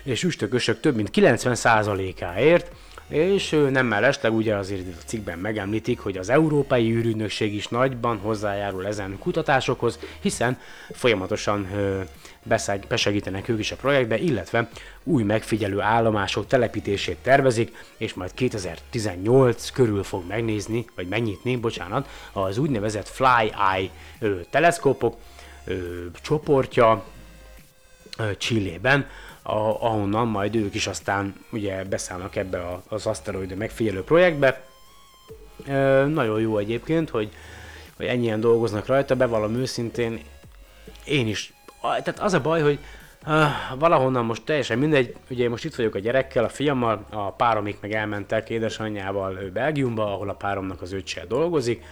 és üstökösök több mint 90%-áért, és nem mellesleg ugye azért a cikkben megemlítik, hogy az Európai űrügynökség is nagyban hozzájárul ezen kutatásokhoz, hiszen folyamatosan ö, beszeg, besegítenek ők is a projektbe, illetve új megfigyelő állomások telepítését tervezik, és majd 2018 körül fog megnézni, vagy megnyitni, bocsánat, az úgynevezett Fly Eye ö, teleszkópok ö, csoportja, ö, Chilében, a, ahonnan majd ők is aztán ugye beszállnak ebbe a, az aszteroid megfigyelő projektbe. Nagyon jó egyébként, hogy, hogy ennyien dolgoznak rajta, bevallom őszintén, én is. Tehát az a baj, hogy uh, valahonnan most teljesen mindegy, ugye most itt vagyok a gyerekkel, a fiammal, a páromik meg elmentek édesanyjával ő Belgiumba, ahol a páromnak az öccse dolgozik.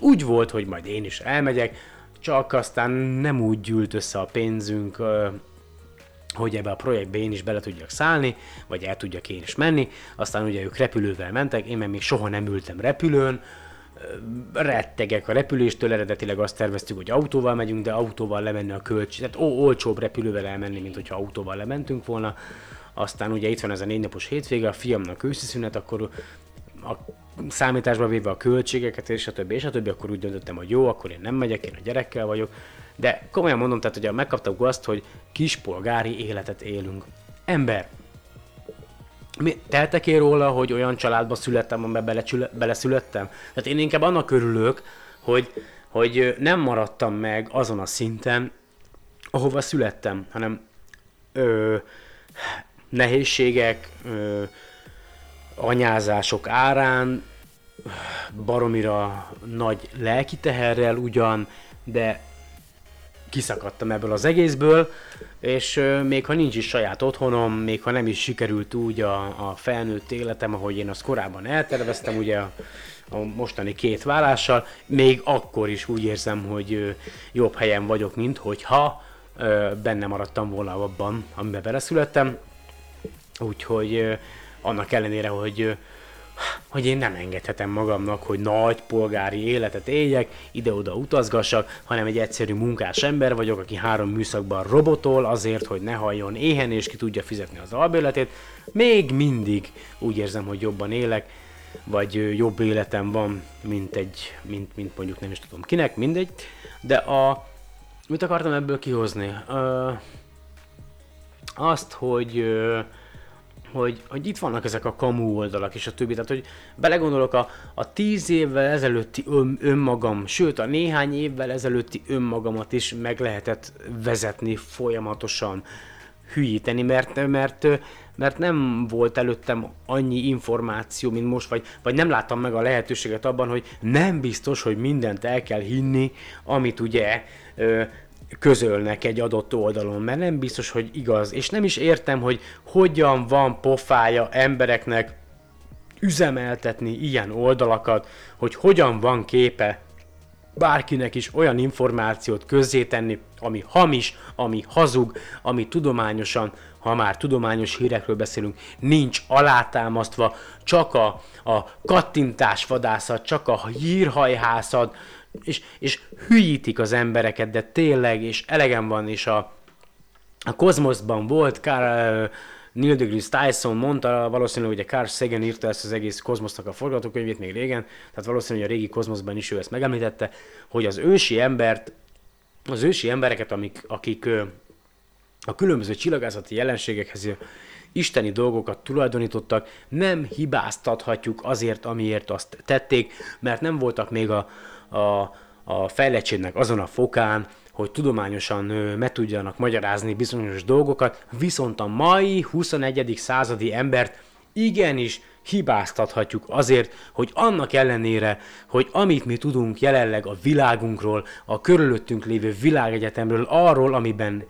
Úgy volt, hogy majd én is elmegyek, csak aztán nem úgy gyűlt össze a pénzünk, hogy ebbe a projektbe én is bele tudjak szállni, vagy el tudjak én is menni. Aztán ugye ők repülővel mentek, én meg még soha nem ültem repülőn, rettegek a repüléstől, eredetileg azt terveztük, hogy autóval megyünk, de autóval lemenni a költség, tehát ó, olcsóbb repülővel elmenni, mint hogyha autóval lementünk volna. Aztán ugye itt van ez a négy napos hétvége, a fiamnak őszi szünet, akkor a számításba véve a költségeket, és a többi, és a többi, akkor úgy döntöttem, hogy jó, akkor én nem megyek, én a gyerekkel vagyok. De komolyan mondom, tehát hogy megkaptak azt, hogy kispolgári életet élünk. Ember, mi, teltek én róla, hogy olyan családba születtem, amiben belecsüle, beleszülettem? Tehát én inkább annak örülök, hogy, hogy nem maradtam meg azon a szinten, ahova születtem, hanem ö, nehézségek, ö, anyázások árán, baromira nagy lelki teherrel ugyan, de kiszakadtam ebből az egészből, és még ha nincs is saját otthonom, még ha nem is sikerült úgy a, a felnőtt életem, ahogy én azt korábban elterveztem, ugye a, a mostani két vállással, még akkor is úgy érzem, hogy jobb helyen vagyok, mint hogyha benne maradtam volna abban, amiben beleszülettem. Úgyhogy annak ellenére, hogy hogy én nem engedhetem magamnak, hogy nagy polgári életet éljek, ide-oda utazgassak, hanem egy egyszerű munkás ember vagyok, aki három műszakban robotol azért, hogy ne halljon éhen és ki tudja fizetni az albérletét. Még mindig úgy érzem, hogy jobban élek, vagy jobb életem van, mint egy, mint, mint mondjuk nem is tudom kinek, mindegy. De a, mit akartam ebből kihozni? Ö, azt, hogy ö, hogy, hogy itt vannak ezek a kamu oldalak és a többi, tehát hogy belegondolok a, a tíz évvel ezelőtti ön, önmagam, sőt a néhány évvel ezelőtti önmagamat is meg lehetett vezetni folyamatosan, hülyíteni, mert, mert mert nem volt előttem annyi információ, mint most, vagy, vagy nem láttam meg a lehetőséget abban, hogy nem biztos, hogy mindent el kell hinni, amit ugye közölnek egy adott oldalon, mert nem biztos, hogy igaz, és nem is értem, hogy hogyan van pofája embereknek üzemeltetni ilyen oldalakat, hogy hogyan van képe bárkinek is olyan információt közzétenni, ami hamis, ami hazug, ami tudományosan, ha már tudományos hírekről beszélünk, nincs alátámasztva, csak a, a kattintásvadászat, csak a hírhajhászat, és, és hülyítik az embereket, de tényleg, és elegem van, és a, a kozmoszban volt, Carl, Neil deGrasse Tyson mondta, valószínűleg ugye Carl Sagan írta ezt az egész kozmosznak a forgatókönyvét még régen, tehát valószínűleg a régi kozmoszban is ő ezt megemlítette, hogy az ősi embert, az ősi embereket, amik, akik a különböző csillagászati jelenségekhez isteni dolgokat tulajdonítottak, nem hibáztathatjuk azért, amiért azt tették, mert nem voltak még a, a, a fejlettségnek azon a fokán, hogy tudományosan meg tudjanak magyarázni bizonyos dolgokat, viszont a mai 21. századi embert igenis hibáztathatjuk azért, hogy annak ellenére, hogy amit mi tudunk jelenleg a világunkról, a körülöttünk lévő világegyetemről, arról, amiben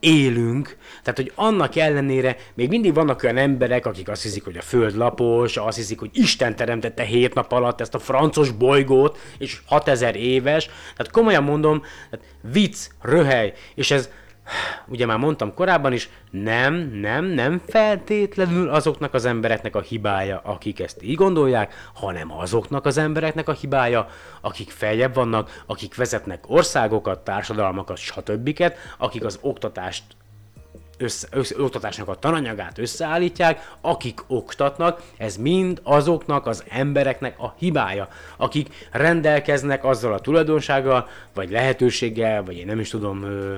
élünk, tehát hogy annak ellenére még mindig vannak olyan emberek, akik azt hiszik, hogy a föld lapos, azt hiszik, hogy Isten teremtette hét nap alatt ezt a francos bolygót, és 6000 éves, tehát komolyan mondom, tehát vicc, röhely, és ez ugye már mondtam korábban is, nem, nem, nem feltétlenül azoknak az embereknek a hibája, akik ezt így gondolják, hanem azoknak az embereknek a hibája, akik feljebb vannak, akik vezetnek országokat, társadalmakat, stb. akik az oktatást össze, össze, oktatásnak a tananyagát összeállítják, akik oktatnak, ez mind azoknak az embereknek a hibája, akik rendelkeznek azzal a tulajdonsággal, vagy lehetőséggel, vagy én nem is tudom, ö,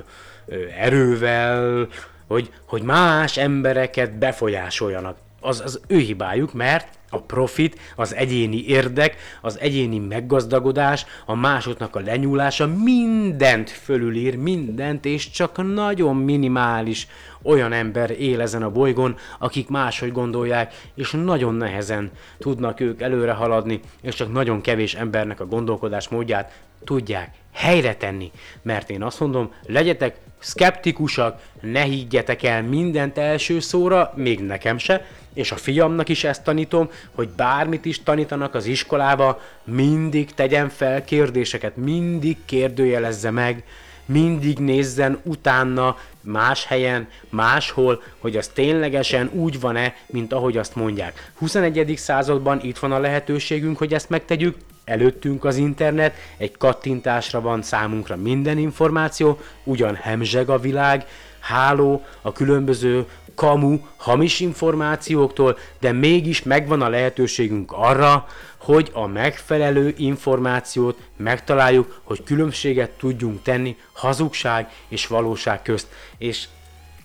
erővel, hogy, hogy más embereket befolyásoljanak. Az az ő hibájuk, mert a profit, az egyéni érdek, az egyéni meggazdagodás, a másoknak a lenyúlása mindent fölülír, mindent, és csak nagyon minimális olyan ember él ezen a bolygón, akik máshogy gondolják, és nagyon nehezen tudnak ők előre haladni, és csak nagyon kevés embernek a gondolkodás módját tudják helyre tenni. Mert én azt mondom, legyetek szkeptikusak, ne higgyetek el mindent első szóra, még nekem se, és a fiamnak is ezt tanítom, hogy bármit is tanítanak az iskolába, mindig tegyen fel kérdéseket, mindig kérdőjelezze meg, mindig nézzen utána más helyen, máshol, hogy az ténylegesen úgy van-e, mint ahogy azt mondják. 21. században itt van a lehetőségünk, hogy ezt megtegyük, előttünk az internet, egy kattintásra van számunkra minden információ, ugyan hemzseg a világ, háló a különböző kamu, hamis információktól, de mégis megvan a lehetőségünk arra, hogy a megfelelő információt megtaláljuk, hogy különbséget tudjunk tenni hazugság és valóság közt. És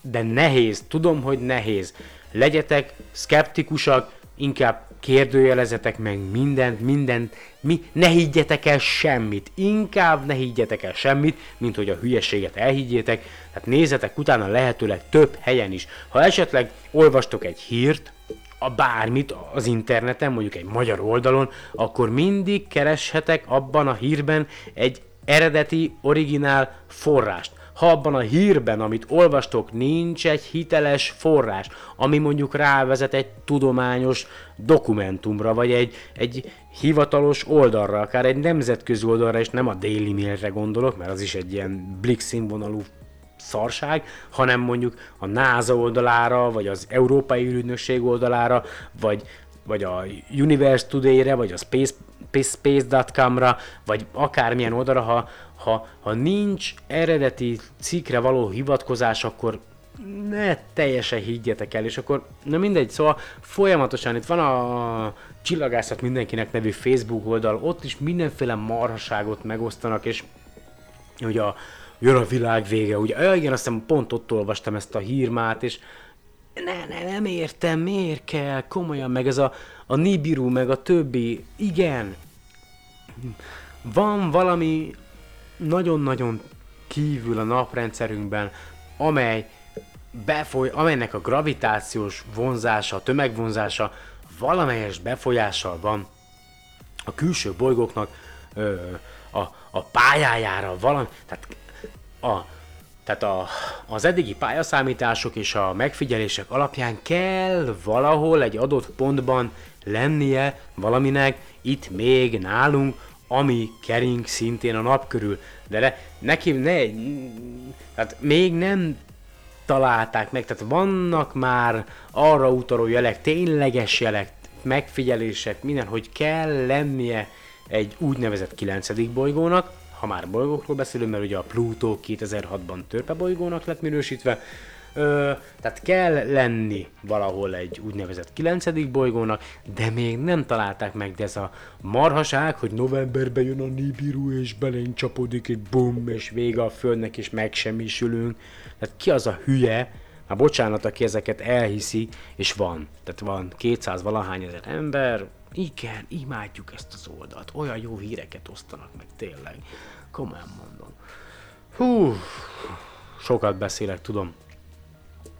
de nehéz, tudom, hogy nehéz. Legyetek szkeptikusak, inkább kérdőjelezetek meg mindent, mindent, mi, ne higgyetek el semmit, inkább ne higgyetek el semmit, mint hogy a hülyeséget elhiggyétek, tehát nézzetek utána lehetőleg több helyen is. Ha esetleg olvastok egy hírt, a bármit az interneten, mondjuk egy magyar oldalon, akkor mindig kereshetek abban a hírben egy eredeti, originál forrást ha abban a hírben, amit olvastok, nincs egy hiteles forrás, ami mondjuk rávezet egy tudományos dokumentumra, vagy egy, egy hivatalos oldalra, akár egy nemzetközi oldalra, és nem a Daily Mailre gondolok, mert az is egy ilyen blik színvonalú szarság, hanem mondjuk a NASA oldalára, vagy az Európai Ürügynökség oldalára, vagy, vagy a Universe Today-re, vagy a Space, Space.com-ra, vagy akármilyen oldalra, ha, ha, ha nincs eredeti cikkre való hivatkozás, akkor ne teljesen higgyetek el, és akkor, na mindegy, szóval folyamatosan itt van a Csillagászat mindenkinek nevű Facebook oldal, ott is mindenféle marhaságot megosztanak, és hogy a, jön a világ vége, ugye, ja, igen, azt hiszem pont ott olvastam ezt a hírmát, és ne, ne, nem értem, miért kell, komolyan, meg ez a, a Nibiru, meg a többi, igen, van valami nagyon-nagyon kívül a naprendszerünkben, amely befoly, amelynek a gravitációs vonzása, a tömegvonzása valamelyes befolyással van a külső bolygóknak ö, a, a pályájára valami, tehát a, tehát a, az eddigi pályaszámítások és a megfigyelések alapján kell valahol egy adott pontban lennie valaminek, itt még nálunk, ami kering szintén a nap körül. De le, neki ne, tehát még nem találták meg, tehát vannak már arra utaló jelek, tényleges jelek, megfigyelések, minden, hogy kell lennie egy úgynevezett 9. bolygónak, ha már bolygókról beszélünk, mert ugye a Pluto 2006-ban törpe bolygónak lett minősítve, Ö, tehát kell lenni valahol egy úgynevezett 9. bolygónak, de még nem találták meg, de ez a marhaság, hogy novemberben jön a Nibiru és belénk csapodik egy bum, és vége a Földnek, és megsemmisülünk. Tehát ki az a hülye, már bocsánat, aki ezeket elhiszi, és van. Tehát van 200 valahány ezer ember, igen, imádjuk ezt az oldalt, olyan jó híreket osztanak meg, tényleg. Komolyan mondom. Hú, sokat beszélek, tudom.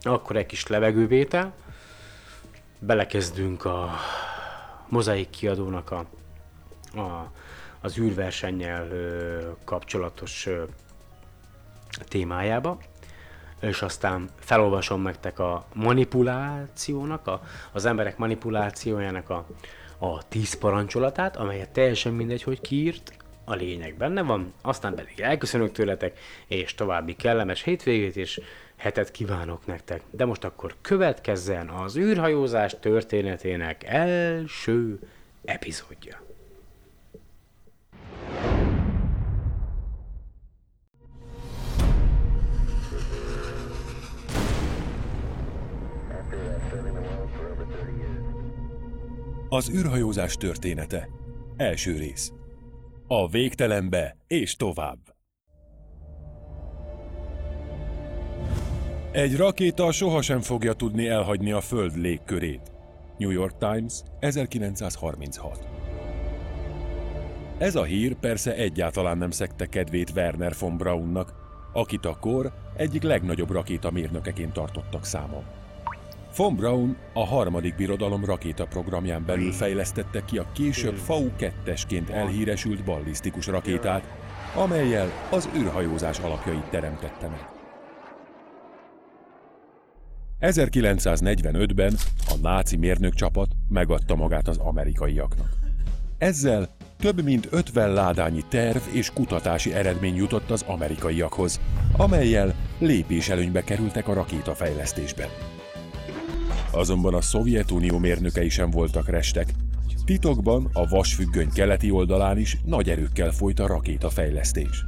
Akkor egy kis levegővétel. Belekezdünk a mozaik kiadónak a, a, az űrversennyel kapcsolatos ö, témájába és aztán felolvasom nektek a manipulációnak, a, az emberek manipulációjának a, a tíz parancsolatát, amelyet teljesen mindegy, hogy kiírt, a lényeg benne van, aztán pedig elköszönök tőletek, és további kellemes hétvégét és hetet kívánok nektek. De most akkor következzen az űrhajózás történetének első epizódja. Az űrhajózás története. Első rész. A végtelenbe és tovább. Egy rakéta sohasem fogja tudni elhagyni a Föld légkörét. New York Times, 1936. Ez a hír persze egyáltalán nem szekte kedvét Werner von Braunnak, akit a kor egyik legnagyobb rakétamérnökeként tartottak számon. Von Braun a harmadik birodalom rakétaprogramján belül fejlesztette ki a később FAU-2-esként elhíresült ballisztikus rakétát, amelyel az űrhajózás alapjait teremtette meg. 1945-ben a náci mérnökcsapat megadta magát az amerikaiaknak. Ezzel több mint 50 ládányi terv és kutatási eredmény jutott az amerikaiakhoz, amelyel lépéselőnybe kerültek a rakétafejlesztésben. Azonban a Szovjetunió mérnökei sem voltak restek. Titokban a vasfüggöny keleti oldalán is nagy erőkkel folyt a rakétafejlesztés.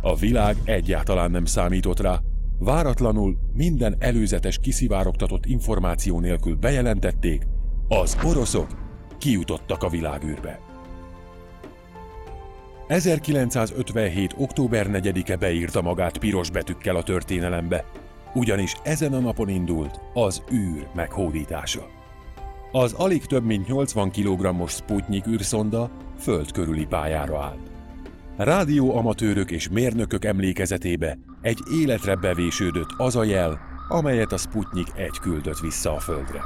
A világ egyáltalán nem számított rá, váratlanul minden előzetes kiszivárogtatott információ nélkül bejelentették, az oroszok kijutottak a világűrbe. 1957. október 4-e beírta magát piros betűkkel a történelembe, ugyanis ezen a napon indult az űr meghódítása. Az alig több mint 80 kg-os Sputnik űrszonda föld körüli pályára állt. Rádióamatőrök és mérnökök emlékezetébe egy életre bevésődött az a jel, amelyet a Sputnik egy küldött vissza a Földre.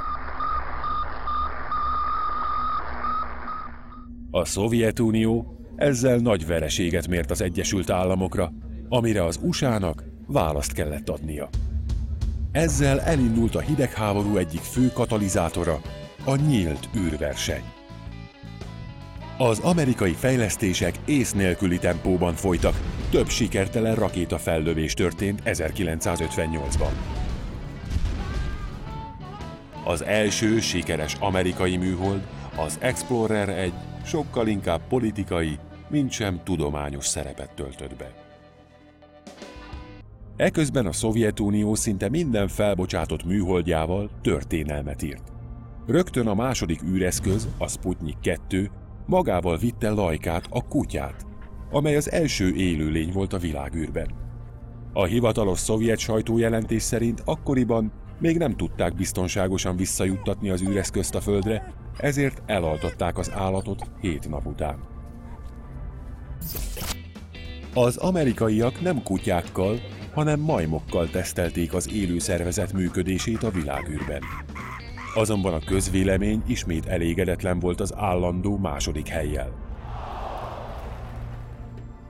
A Szovjetunió ezzel nagy vereséget mért az Egyesült Államokra, amire az USA-nak választ kellett adnia. Ezzel elindult a hidegháború egyik fő katalizátora, a nyílt űrverseny. Az amerikai fejlesztések ész nélküli tempóban folytak, több sikertelen rakéta fellövés történt 1958-ban. Az első sikeres amerikai műhold, az Explorer 1 sokkal inkább politikai, mint sem tudományos szerepet töltött be. Eközben a Szovjetunió szinte minden felbocsátott műholdjával történelmet írt. Rögtön a második űreszköz, a Sputnik 2 magával vitte Lajkát, a kutyát, amely az első élőlény volt a világűrben. A hivatalos szovjet sajtójelentés szerint akkoriban még nem tudták biztonságosan visszajuttatni az űreszközt a Földre, ezért elaltották az állatot hét nap után. Az amerikaiak nem kutyákkal, hanem majmokkal tesztelték az élő szervezet működését a világűrben. Azonban a közvélemény ismét elégedetlen volt az állandó második helyjel.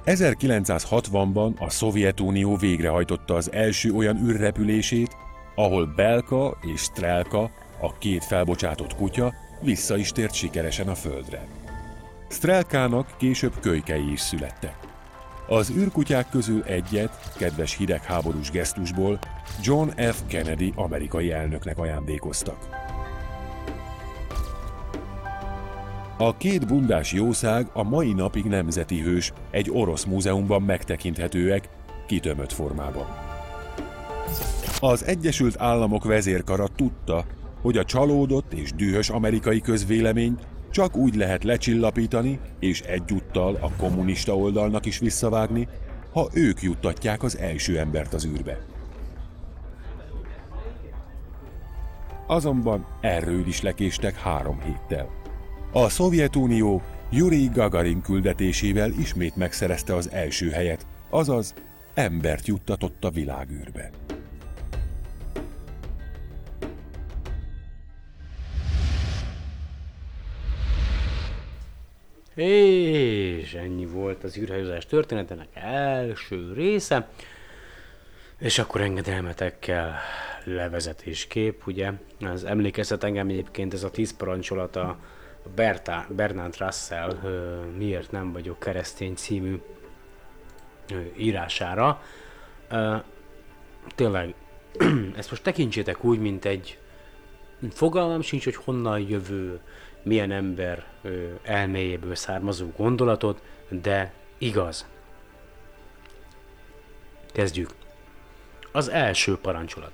1960-ban a Szovjetunió végrehajtotta az első olyan űrrepülését, ahol Belka és Strelka, a két felbocsátott kutya, vissza is tért sikeresen a Földre. Strelkának később kölykei is születtek. Az űrkutyák közül egyet, kedves hidegháborús gesztusból John F. Kennedy amerikai elnöknek ajándékoztak. A két bundás jószág a mai napig nemzeti hős, egy orosz múzeumban megtekinthetőek, kitömött formában. Az Egyesült Államok vezérkara tudta, hogy a csalódott és dühös amerikai közvélemény csak úgy lehet lecsillapítani és egyúttal a kommunista oldalnak is visszavágni, ha ők juttatják az első embert az űrbe. Azonban erről is lekéstek három héttel. A Szovjetunió Yuri Gagarin küldetésével ismét megszerezte az első helyet, azaz embert juttatott a világűrbe. És ennyi volt az űrhajózás történetének első része. És akkor engedelmetekkel levezetéskép, ugye? Az emlékeztet engem egyébként ez a tíz parancsolat a Berta, Bernard Russell Miért nem vagyok keresztény című írására. Tényleg, *clears throat* ezt most tekintsétek úgy, mint egy fogalmam sincs, hogy honnan jövő, milyen ember elméjéből származó gondolatot, de igaz. Kezdjük. Az első parancsolat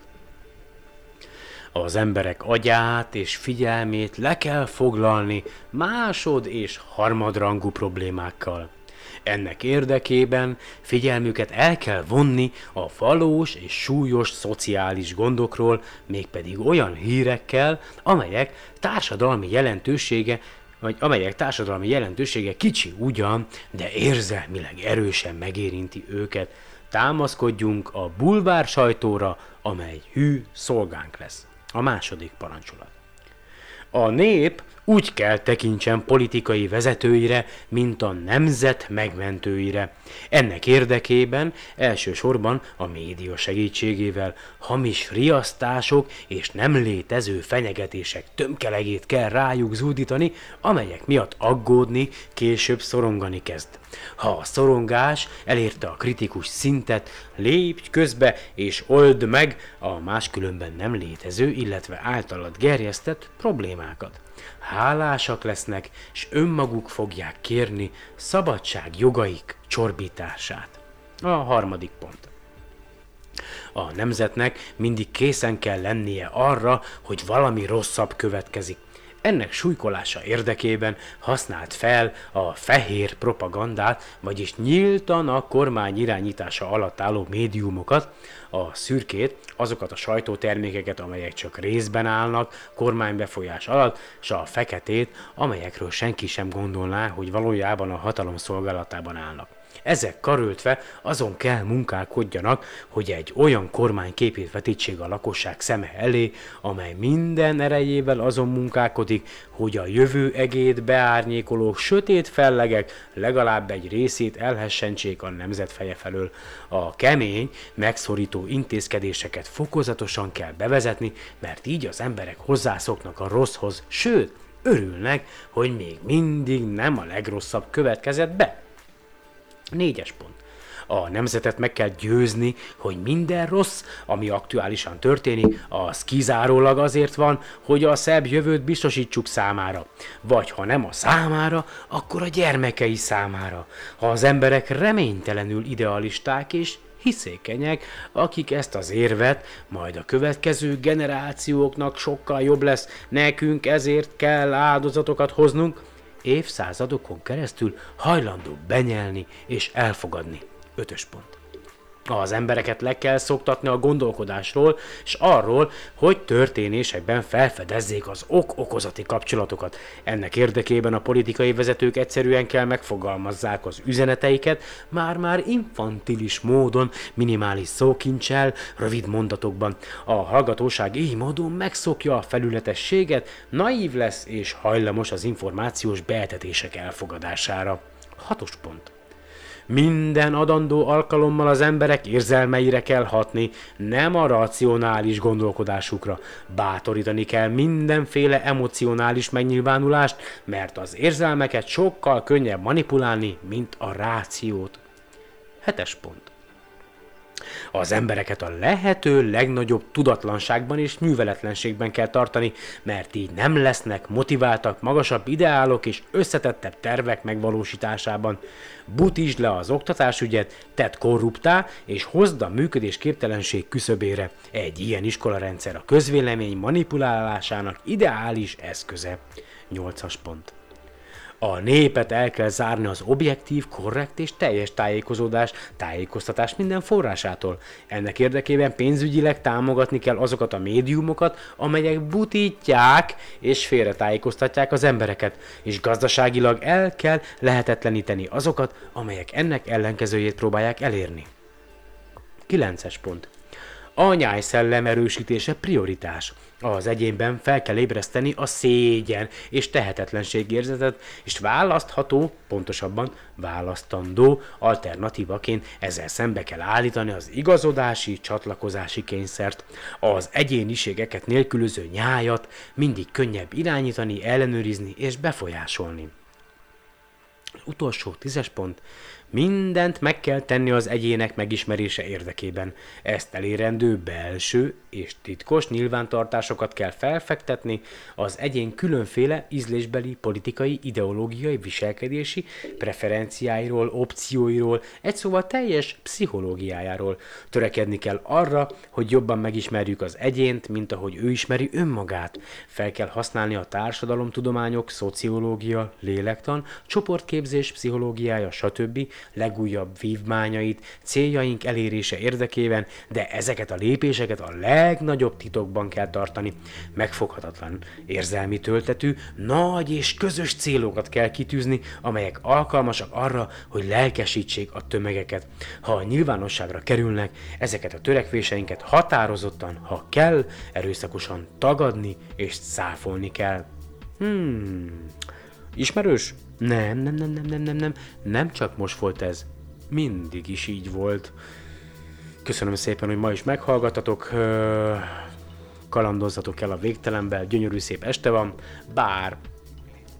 az emberek agyát és figyelmét le kell foglalni másod és harmadrangú problémákkal. Ennek érdekében figyelmüket el kell vonni a valós és súlyos szociális gondokról, mégpedig olyan hírekkel, amelyek társadalmi jelentősége vagy amelyek társadalmi jelentősége kicsi ugyan, de érzelmileg erősen megérinti őket. Támaszkodjunk a bulvár sajtóra, amely hű szolgánk lesz. A második parancsolat. A nép úgy kell tekintsen politikai vezetőire, mint a nemzet megmentőire. Ennek érdekében elsősorban a média segítségével hamis riasztások és nem létező fenyegetések tömkelegét kell rájuk zúdítani, amelyek miatt aggódni, később szorongani kezd. Ha a szorongás elérte a kritikus szintet, lépj közbe és old meg a máskülönben nem létező, illetve általad gerjesztett problémákat hálásak lesznek, és önmaguk fogják kérni szabadság jogaik csorbítását. A harmadik pont. A nemzetnek mindig készen kell lennie arra, hogy valami rosszabb következik. Ennek súlykolása érdekében használt fel a fehér propagandát, vagyis nyíltan a kormány irányítása alatt álló médiumokat, a szürkét, azokat a sajtótermékeket, amelyek csak részben állnak kormánybefolyás alatt, és a feketét, amelyekről senki sem gondolná, hogy valójában a hatalom szolgálatában állnak. Ezek karöltve azon kell munkálkodjanak, hogy egy olyan kormány képét vetítsék a lakosság szeme elé, amely minden erejével azon munkálkodik, hogy a jövő egét beárnyékoló sötét fellegek legalább egy részét elhessentsék a nemzet feje felől. A kemény, megszorító intézkedéseket fokozatosan kell bevezetni, mert így az emberek hozzászoknak a rosszhoz, sőt, örülnek, hogy még mindig nem a legrosszabb következett be. Négyes pont. A nemzetet meg kell győzni, hogy minden rossz, ami aktuálisan történik, az kizárólag azért van, hogy a szebb jövőt biztosítsuk számára. Vagy ha nem a számára, akkor a gyermekei számára. Ha az emberek reménytelenül idealisták és hiszékenyek, akik ezt az érvet majd a következő generációknak sokkal jobb lesz, nekünk ezért kell áldozatokat hoznunk, évszázadokon keresztül hajlandó benyelni és elfogadni. Ötös pont. Az embereket le kell szoktatni a gondolkodásról, és arról, hogy történésekben felfedezzék az ok-okozati kapcsolatokat. Ennek érdekében a politikai vezetők egyszerűen kell megfogalmazzák az üzeneteiket, már-már infantilis módon, minimális szókincsel, rövid mondatokban. A hallgatóság így módon megszokja a felületességet, naív lesz és hajlamos az információs beetetések elfogadására. Hatos pont. Minden adandó alkalommal az emberek érzelmeire kell hatni, nem a racionális gondolkodásukra. Bátorítani kell mindenféle emocionális megnyilvánulást, mert az érzelmeket sokkal könnyebb manipulálni, mint a rációt. Hetes pont. Az embereket a lehető legnagyobb tudatlanságban és műveletlenségben kell tartani, mert így nem lesznek motiváltak magasabb ideálok és összetettebb tervek megvalósításában. Butítsd le az oktatásügyet, tedd korruptá és hozd a működés képtelenség küszöbére. Egy ilyen iskolarendszer a közvélemény manipulálásának ideális eszköze. 8-as pont. A népet el kell zárni az objektív, korrekt és teljes tájékozódás, tájékoztatás minden forrásától. Ennek érdekében pénzügyileg támogatni kell azokat a médiumokat, amelyek butítják és félretájékoztatják az embereket, és gazdaságilag el kell lehetetleníteni azokat, amelyek ennek ellenkezőjét próbálják elérni. 9-es pont. A nyájszellem erősítése prioritás. Az egyénben fel kell ébreszteni a szégyen és tehetetlenség érzetet, és választható, pontosabban választandó alternatívaként ezzel szembe kell állítani az igazodási, csatlakozási kényszert. Az egyéniségeket nélkülöző nyájat mindig könnyebb irányítani, ellenőrizni és befolyásolni. Utolsó tízes pont. Mindent meg kell tenni az egyének megismerése érdekében. Ezt elérendő belső és titkos nyilvántartásokat kell felfektetni az egyén különféle ízlésbeli, politikai, ideológiai, viselkedési preferenciáiról, opcióiról, egy szóval teljes pszichológiájáról. Törekedni kell arra, hogy jobban megismerjük az egyént, mint ahogy ő ismeri önmagát. Fel kell használni a társadalomtudományok, szociológia, lélektan, csoportképzés, pszichológiája, stb legújabb vívmányait, céljaink elérése érdekében, de ezeket a lépéseket a legnagyobb titokban kell tartani. Megfoghatatlan, érzelmi töltetű, nagy és közös célokat kell kitűzni, amelyek alkalmasak arra, hogy lelkesítsék a tömegeket. Ha a nyilvánosságra kerülnek, ezeket a törekvéseinket határozottan, ha kell, erőszakosan tagadni és száfolni kell. Hmm, ismerős? Nem, nem, nem, nem, nem, nem, nem, nem csak most volt ez. Mindig is így volt. Köszönöm szépen, hogy ma is meghallgatatok. Kalandozzatok el a végtelenbe, gyönyörű szép este van, bár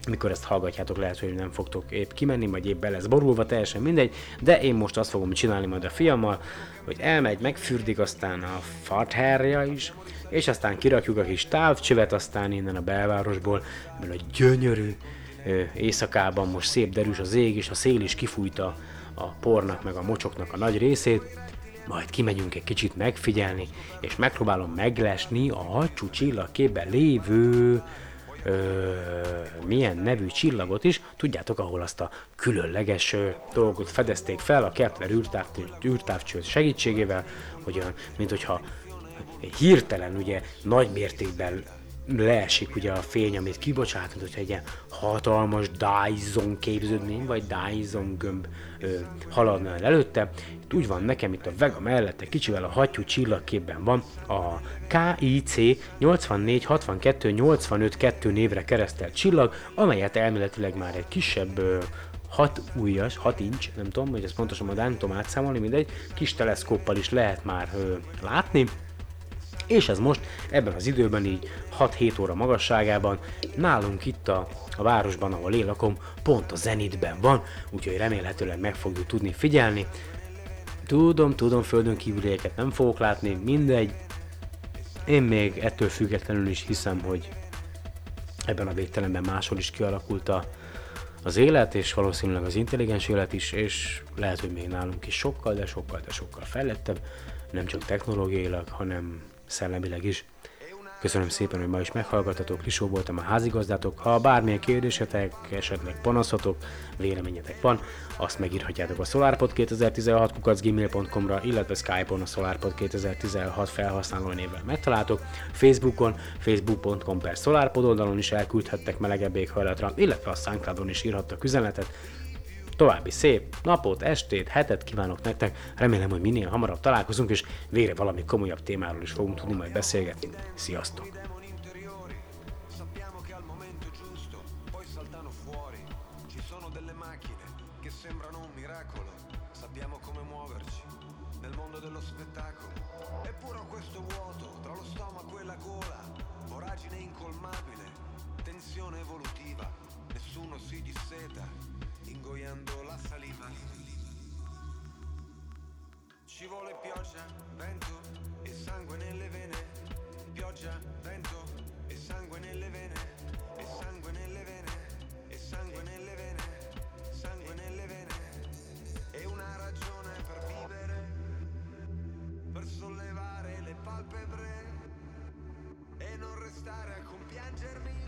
mikor ezt hallgatjátok, lehet, hogy nem fogtok épp kimenni, vagy épp be lesz borulva, teljesen mindegy, de én most azt fogom csinálni majd a fiammal, hogy elmegy, megfürdik aztán a fartherja is, és aztán kirakjuk a kis távcsövet, aztán innen a belvárosból, mert a gyönyörű, éjszakában most szép derűs az ég, és a szél is kifújta a pornak meg a mocsoknak a nagy részét, majd kimegyünk egy kicsit megfigyelni, és megpróbálom meglesni a hacsú csillagképben lévő ö, milyen nevű csillagot is, tudjátok, ahol azt a különleges ö, dolgot fedezték fel a Kepler űrtáv, űrtávcső segítségével, hogy olyan, mint hogyha hirtelen ugye nagy mértékben leesik ugye a fény, amit kibocsát, mint hogyha egy ilyen hatalmas Dyson képződmény, vagy Dyson gömb ö, haladna el előtte. Itt úgy van nekem itt a Vega mellette kicsivel a hattyú csillagképben van a KIC 8462 85 2 névre keresztelt csillag, amelyet elméletileg már egy kisebb ö, 6 ujjas, 6 inch, nem tudom, hogy ez pontosan a nem tudom átszámolni, mindegy, kis teleszkóppal is lehet már ö, látni, és ez most ebben az időben így 6-7 óra magasságában nálunk itt a, a városban, ahol én lakom, pont a zenitben van, úgyhogy remélhetőleg meg fogjuk tudni figyelni. Tudom, tudom, földön kívülieket nem fogok látni, mindegy. Én még ettől függetlenül is hiszem, hogy ebben a végtelenben máshol is kialakult a, az élet, és valószínűleg az intelligens élet is, és lehet, hogy még nálunk is sokkal, de sokkal, de sokkal fejlettebb, nem csak technológiailag, hanem szellemileg is. Köszönöm szépen, hogy ma is meghallgatatok, Lisó voltam a házigazdátok. Ha bármilyen kérdésetek, esetleg panaszotok, véleményetek van, azt megírhatjátok a solarpod2016 kukacgmail.com-ra, illetve Skype-on a solarpod 2016 felhasználó névvel megtaláltok, Facebookon, facebook.com per solarpod oldalon is elküldhettek melegebb éghajlatra, illetve a soundcloud is írhattak üzenetet, További szép napot, estét, hetet kívánok nektek. Remélem, hogy minél hamarabb találkozunk, és végre valami komolyabb témáról is fogunk tudni majd beszélgetni. Sziasztok! palpebre e non restare a compiangermi.